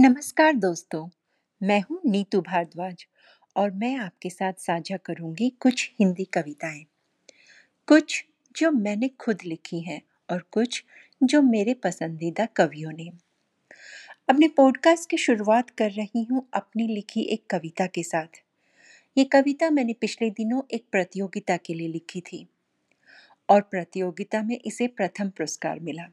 नमस्कार दोस्तों, मैं हूँ नीतू भारद्वाज और मैं आपके साथ साझा करूँगी कुछ हिंदी कविताएँ। कुछ जो मैंने खुद लिखी हैं और कुछ जो मेरे पसंदीदा कवियों ने। अपने पॉडकास्ट की शुरुआत कर रही हूँ अपनी लिखी एक कविता के साथ। ये कविता मैंने पिछले दिनों एक प्रतियोगिता के लिए लिखी थी और प्रतियोगिता में इसे प्रथम पुरस्कार मिला।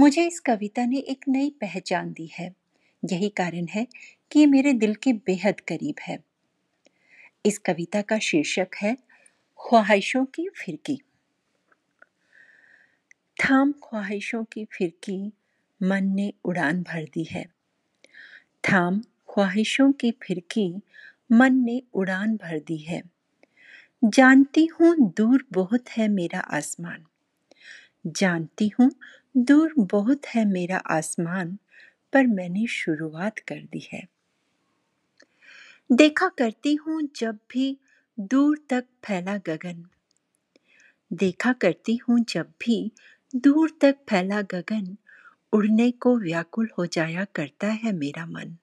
मुझे इस कविता ने एक नई पहचान दी है। यही कारण है कि ये मेरे दिल के बेहद करीब है। इस कविता का शीर्षक है, ख्वाहिशों की फिरकी। थाम ख्वाहिशों की फिरकी, मन ने उड़ान भर दी है। थाम ख्वाहिशों की फिरकी, मन ने उड़ान भर दी है। जानती हूँ दूर बहुत है मेरा आसमान। जानती हूँ दूर बहुत है मेरा आसमान। पर मैंने शुरुआत कर दी है। देखा करती हूँ जब भी दूर तक फैला गगन। देखा करती हूँ जब भी दूर तक फैला गगन, उड़ने को व्याकुल हो जाया करता है मेरा मन।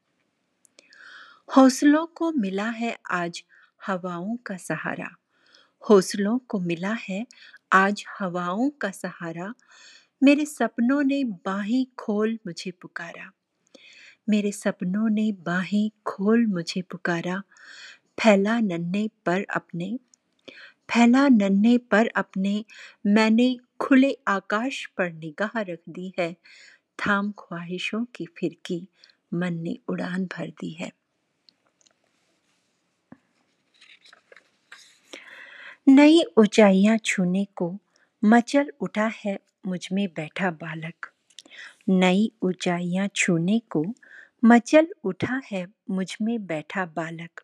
हौसलों को मिला है आज हवाओं का सहारा। हौसलों को मिला है आज हवाओं का सहारा। मेरे सपनों ने बाहें खोल मुझे पुकारा। मेरे सपनों ने बाहें खोल मुझे पुकारा। फैला नन्हे पर अपने, फैला नन्हे पर अपने, मैंने खुले आकाश पर निगाह रख दी है। थाम ख्वाहिशों की फिरकी मन ने उड़ान भर दी है। नई ऊंचाइयाँ छूने को मचल उठा है मुझमें बैठा बालक। नई ऊंचाइयाँ छूने को मचल उठा है मुझमें बैठा बालक।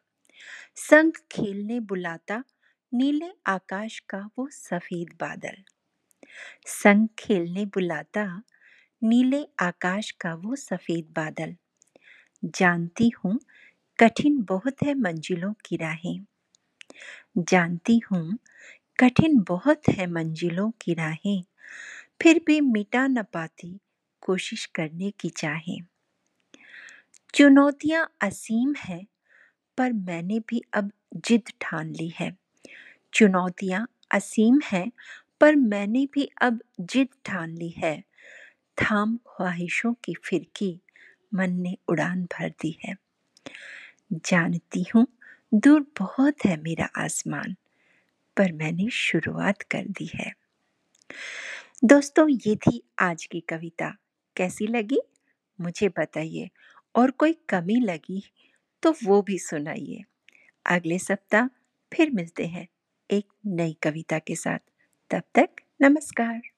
संग खेलने बुलाता नीले आकाश का वो सफ़ेद बादल। संग खेलने बुलाता नीले आकाश का वो सफ़ेद बादल। जानती हूँ कठिन बहुत है मंजिलों की राहें। जानती हूँ कठिन बहुत है मंजिलों की राहें। फिर भी मिटा न पाती कोशिश करने की चाहें। चुनौतियाँ असीम है, पर मैंने भी अब जिद ठान ली है। चुनौतियाँ असीम है, पर मैंने भी अब जिद ठान ली है। थाम ख्वाहिशों की फिरकी, मन ने उड़ान भर दी है। जानती हूँ, दूर बहुत है मेरा आसमान, पर मैंने शुरुआत कर दी है। दोस्तों, ये थी आज की कविता। कैसी लगी, मुझे बताइए। और कोई कमी लगी तो वो भी सुनाइए। अगले सप्ताह फिर मिलते हैं एक नई कविता के साथ। तब तक नमस्कार।